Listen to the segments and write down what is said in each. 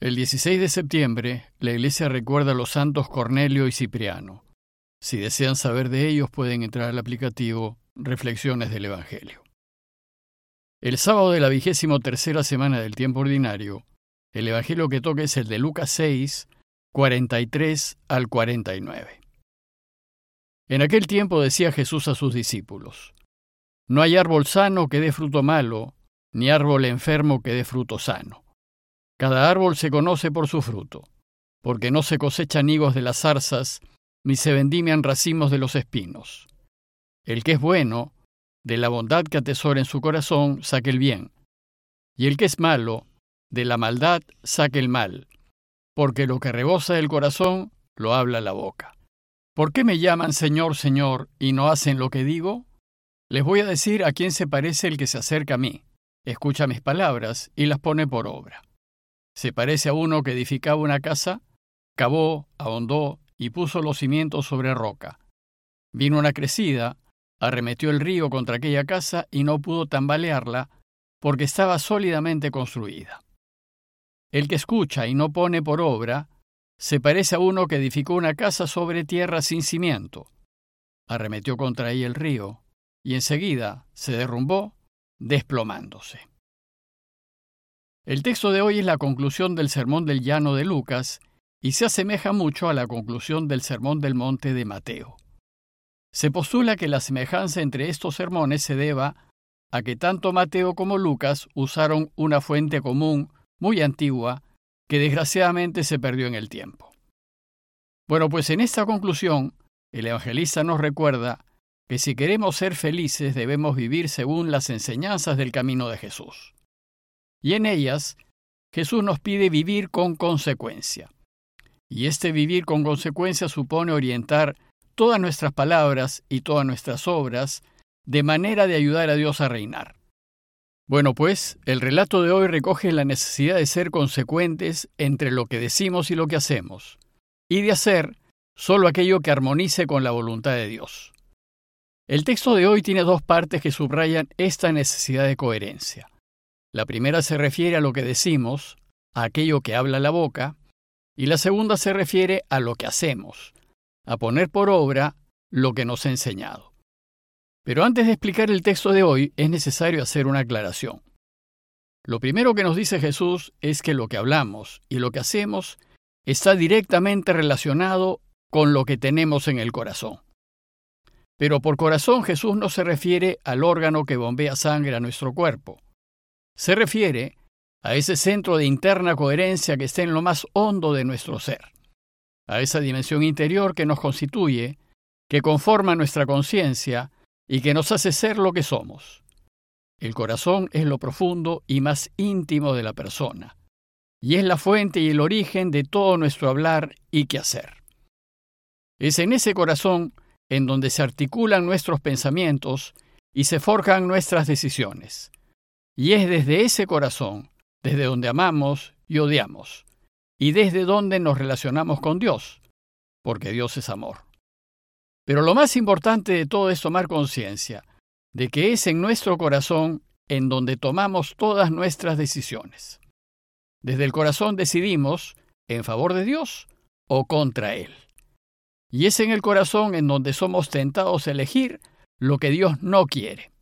El 16 de septiembre, la iglesia recuerda a los santos Cornelio y Cipriano. Si desean saber de ellos, pueden entrar al aplicativo Reflexiones del Evangelio. El sábado de la vigésimo tercera semana del tiempo ordinario, el Evangelio que toca es el de Lucas 6, 43 al 49. En aquel tiempo decía Jesús a sus discípulos, No hay árbol sano que dé fruto malo, ni árbol enfermo que dé fruto sano. Cada árbol se conoce por su fruto, porque no se cosechan higos de las zarzas, ni se vendimian racimos de los espinos. El que es bueno, de la bondad que atesora en su corazón, saque el bien, y el que es malo, de la maldad, saque el mal, porque lo que rebosa el corazón, lo habla la boca. ¿Por qué me llaman Señor, Señor, y no hacen lo que digo? Les voy a decir a quién se parece el que se acerca a mí. Escucha mis palabras y las pone por obra. Se parece a uno que edificaba una casa, cavó, ahondó y puso los cimientos sobre roca. Vino una crecida, arremetió el río contra aquella casa y no pudo tambalearla porque estaba sólidamente construida. El que escucha y no pone por obra, se parece a uno que edificó una casa sobre tierra sin cimiento. Arremetió contra ella el río, y enseguida se derrumbó, desplomándose. El texto de hoy es la conclusión del Sermón del Llano de Lucas y se asemeja mucho a la conclusión del Sermón del Monte de Mateo. Se postula que la semejanza entre estos sermones se deba a que tanto Mateo como Lucas usaron una fuente común muy antigua que desgraciadamente se perdió en el tiempo. Bueno, pues en esta conclusión, el evangelista nos recuerda que si queremos ser felices debemos vivir según las enseñanzas del camino de Jesús y en ellas Jesús nos pide vivir con consecuencia. Y este vivir con consecuencia supone orientar todas nuestras palabras y todas nuestras obras de manera de ayudar a Dios a reinar. Bueno, pues el relato de hoy recoge la necesidad de ser consecuentes entre lo que decimos y lo que hacemos, y de hacer solo aquello que armonice con la voluntad de Dios. El texto de hoy tiene dos partes que subrayan esta necesidad de coherencia. La primera se refiere a lo que decimos, a aquello que habla la boca, y la segunda se refiere a lo que hacemos, a poner por obra lo que nos ha enseñado. Pero antes de explicar el texto de hoy es necesario hacer una aclaración. Lo primero que nos dice Jesús es que lo que hablamos y lo que hacemos está directamente relacionado con lo que tenemos en el corazón. Pero por corazón Jesús no se refiere al órgano que bombea sangre a nuestro cuerpo. Se refiere a ese centro de interna coherencia que está en lo más hondo de nuestro ser, a esa dimensión interior que nos constituye, que conforma nuestra conciencia y que nos hace ser lo que somos. El corazón es lo profundo y más íntimo de la persona, y es la fuente y el origen de todo nuestro hablar y quehacer. Es en ese corazón en donde se articulan nuestros pensamientos y se forjan nuestras decisiones. Y es desde ese corazón, desde donde amamos y odiamos, y desde donde nos relacionamos con Dios, porque Dios es amor. Pero lo más importante de todo es tomar conciencia de que es en nuestro corazón en donde tomamos todas nuestras decisiones. Desde el corazón decidimos en favor de Dios o contra Él. Y es en el corazón en donde somos tentados a elegir lo que Dios no quiere.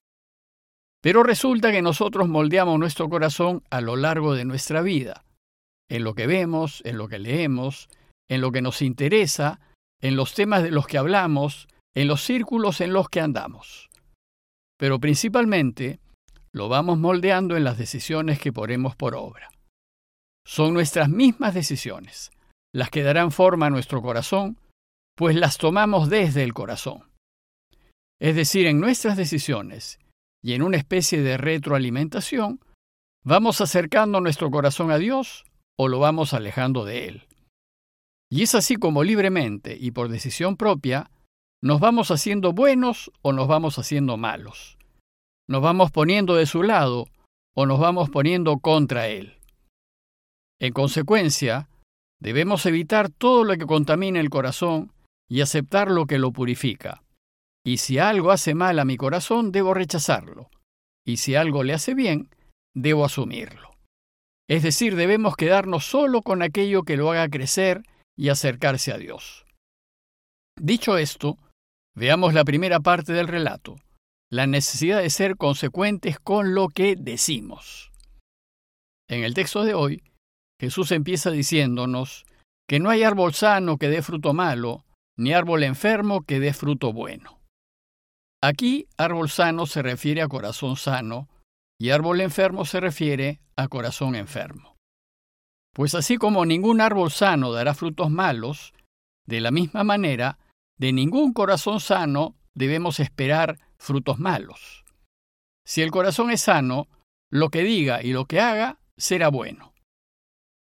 Pero resulta que nosotros moldeamos nuestro corazón a lo largo de nuestra vida, en lo que vemos, en lo que leemos, en lo que nos interesa, en los temas de los que hablamos, en los círculos en los que andamos. Pero principalmente lo vamos moldeando en las decisiones que ponemos por obra. Son nuestras mismas decisiones las que darán forma a nuestro corazón, pues las tomamos desde el corazón. Es decir, en nuestras decisiones y en una especie de retroalimentación, ¿vamos acercando nuestro corazón a Dios o lo vamos alejando de Él? Y es así como libremente y por decisión propia nos vamos haciendo buenos o nos vamos haciendo malos. Nos vamos poniendo de su lado o nos vamos poniendo contra Él. En consecuencia, debemos evitar todo lo que contamine el corazón y aceptar lo que lo purifica. Y si algo hace mal a mi corazón, debo rechazarlo. Y si algo le hace bien, debo asumirlo. Es decir, debemos quedarnos solo con aquello que lo haga crecer y acercarse a Dios. Dicho esto, veamos la primera parte del relato, la necesidad de ser consecuentes con lo que decimos. En el texto de hoy, Jesús empieza diciéndonos que no hay árbol sano que dé fruto malo, ni árbol enfermo que dé fruto bueno. Aquí árbol sano se refiere a corazón sano y árbol enfermo se refiere a corazón enfermo. Pues así como ningún árbol sano dará frutos malos, de la misma manera, de ningún corazón sano debemos esperar frutos malos. Si el corazón es sano, lo que diga y lo que haga será bueno.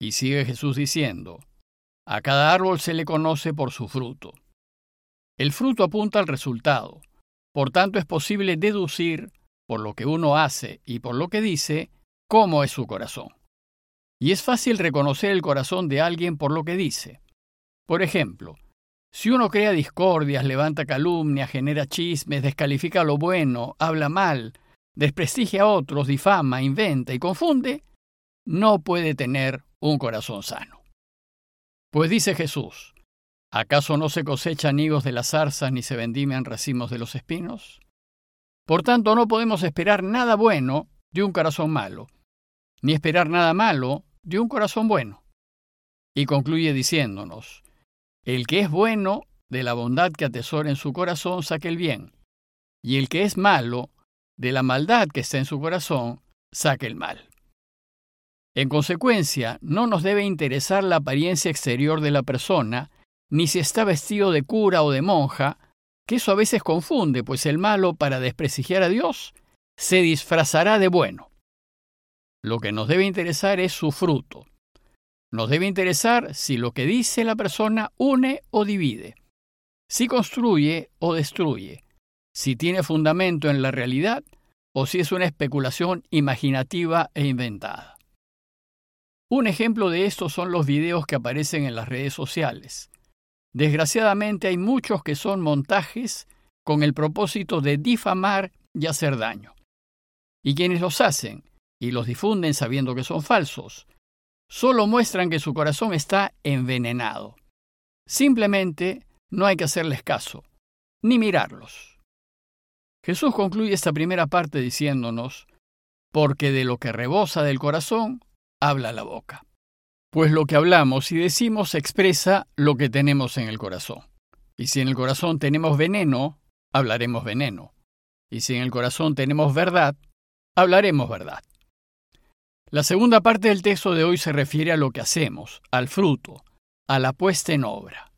Y sigue Jesús diciendo, a cada árbol se le conoce por su fruto. El fruto apunta al resultado, por tanto es posible deducir, por lo que uno hace y por lo que dice, cómo es su corazón. Y es fácil reconocer el corazón de alguien por lo que dice. Por ejemplo, si uno crea discordias, levanta calumnias, genera chismes, descalifica lo bueno, habla mal, desprestigia a otros, difama, inventa y confunde, no puede tener un corazón sano. Pues dice Jesús, ¿acaso no se cosechan higos de las zarzas ni se vendimian racimos de los espinos? Por tanto, no podemos esperar nada bueno de un corazón malo, ni esperar nada malo de un corazón bueno. Y concluye diciéndonos, el que es bueno, de la bondad que atesora en su corazón, saque el bien. Y el que es malo, de la maldad que está en su corazón, saque el mal. En consecuencia, no nos debe interesar la apariencia exterior de la persona, ni si está vestido de cura o de monja, que eso a veces confunde, pues el malo, para desprestigiar a Dios, se disfrazará de bueno. Lo que nos debe interesar es su fruto, nos debe interesar si lo que dice la persona une o divide, si construye o destruye, si tiene fundamento en la realidad o si es una especulación imaginativa e inventada. Un ejemplo de esto son los videos que aparecen en las redes sociales. Desgraciadamente hay muchos que son montajes con el propósito de difamar y hacer daño. Y quienes los hacen y los difunden sabiendo que son falsos, solo muestran que su corazón está envenenado. Simplemente no hay que hacerles caso, ni mirarlos. Jesús concluye esta primera parte diciéndonos, porque de lo que rebosa del corazón, habla la boca. Pues lo que hablamos y decimos expresa lo que tenemos en el corazón. Y si en el corazón tenemos veneno, hablaremos veneno. Y si en el corazón tenemos verdad, hablaremos verdad. La segunda parte del texto de hoy se refiere a lo que hacemos, al fruto, a la puesta en obra.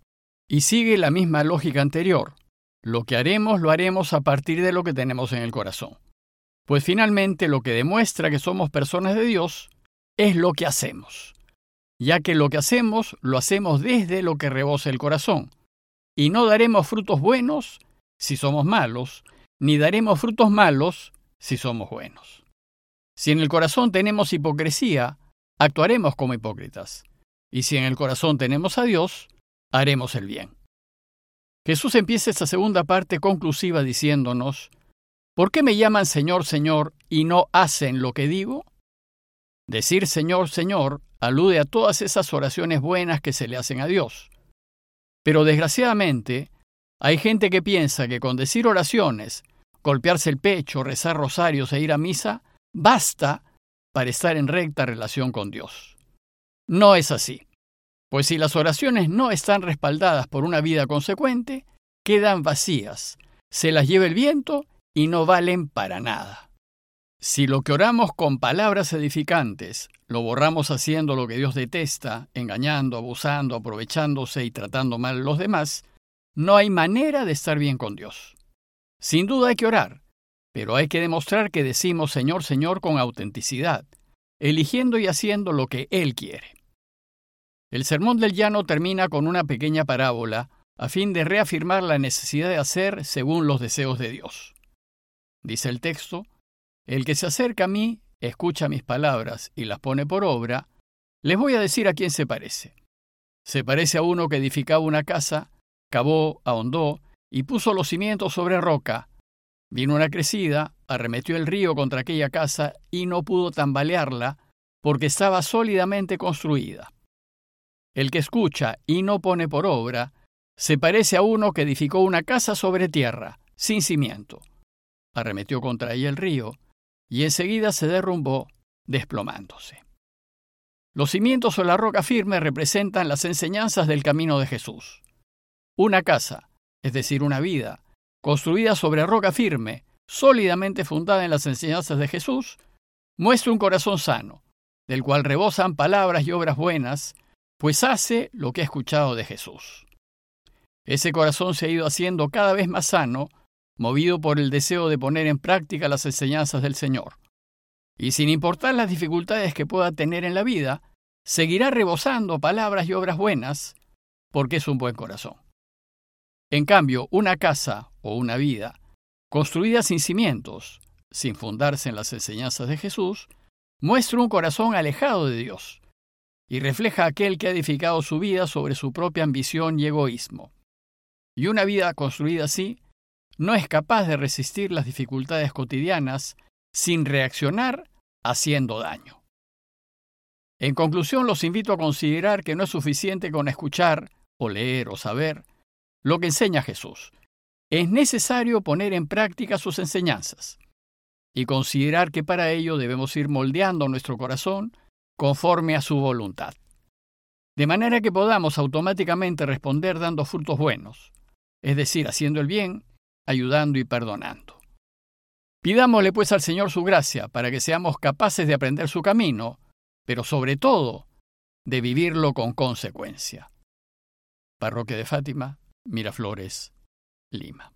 Y sigue la misma lógica anterior. Lo que haremos lo haremos a partir de lo que tenemos en el corazón. Pues finalmente lo que demuestra que somos personas de Dios es lo que hacemos, ya que lo que hacemos lo hacemos desde lo que rebosa el corazón. Y no daremos frutos buenos si somos malos, ni daremos frutos malos si somos buenos. Si en el corazón tenemos hipocresía, actuaremos como hipócritas. Y si en el corazón tenemos a Dios, haremos el bien. Jesús empieza esta segunda parte conclusiva diciéndonos, ¿por qué me llaman Señor, Señor y no hacen lo que digo? Decir Señor, Señor alude a todas esas oraciones buenas que se le hacen a Dios. Pero desgraciadamente, hay gente que piensa que con decir oraciones, golpearse el pecho, rezar rosarios e ir a misa, basta para estar en recta relación con Dios. No es así, pues si las oraciones no están respaldadas por una vida consecuente, quedan vacías, se las lleva el viento y no valen para nada. Si lo que oramos con palabras edificantes lo borramos haciendo lo que Dios detesta, engañando, abusando, aprovechándose y tratando mal a los demás, no hay manera de estar bien con Dios. Sin duda hay que orar, pero hay que demostrar que decimos Señor, Señor con autenticidad, eligiendo y haciendo lo que Él quiere. El Sermón del Llano termina con una pequeña parábola a fin de reafirmar la necesidad de hacer según los deseos de Dios. Dice el texto, El que se acerca a mí, escucha mis palabras y las pone por obra, les voy a decir a quién se parece. Se parece a uno que edificaba una casa, cavó, ahondó y puso los cimientos sobre roca, Vino una crecida, arremetió el río contra aquella casa y no pudo tambalearla, porque estaba sólidamente construida. El que escucha y no pone por obra, se parece a uno que edificó una casa sobre tierra, sin cimiento. Arremetió contra ella el río, y enseguida se derrumbó, desplomándose. Los cimientos o la roca firme representan las enseñanzas del camino de Jesús. Una casa, es decir, una vida, construida sobre roca firme, sólidamente fundada en las enseñanzas de Jesús, muestra un corazón sano, del cual rebosan palabras y obras buenas, pues hace lo que ha escuchado de Jesús. Ese corazón se ha ido haciendo cada vez más sano, movido por el deseo de poner en práctica las enseñanzas del Señor. Y sin importar las dificultades que pueda tener en la vida, seguirá rebosando palabras y obras buenas, porque es un buen corazón. En cambio, una casa o una vida, construida sin cimientos, sin fundarse en las enseñanzas de Jesús, muestra un corazón alejado de Dios y refleja aquel que ha edificado su vida sobre su propia ambición y egoísmo. Y una vida construida así no es capaz de resistir las dificultades cotidianas sin reaccionar haciendo daño. En conclusión, los invito a considerar que no es suficiente con escuchar, o leer, o saber lo que enseña Jesús. Es necesario poner en práctica sus enseñanzas y considerar que para ello debemos ir moldeando nuestro corazón conforme a su voluntad. De manera que podamos automáticamente responder dando frutos buenos, es decir, haciendo el bien, ayudando y perdonando. Pidámosle pues al Señor su gracia para que seamos capaces de aprender su camino, pero sobre todo de vivirlo con consecuencia. Parroquia de Fátima, Miraflores, Lima.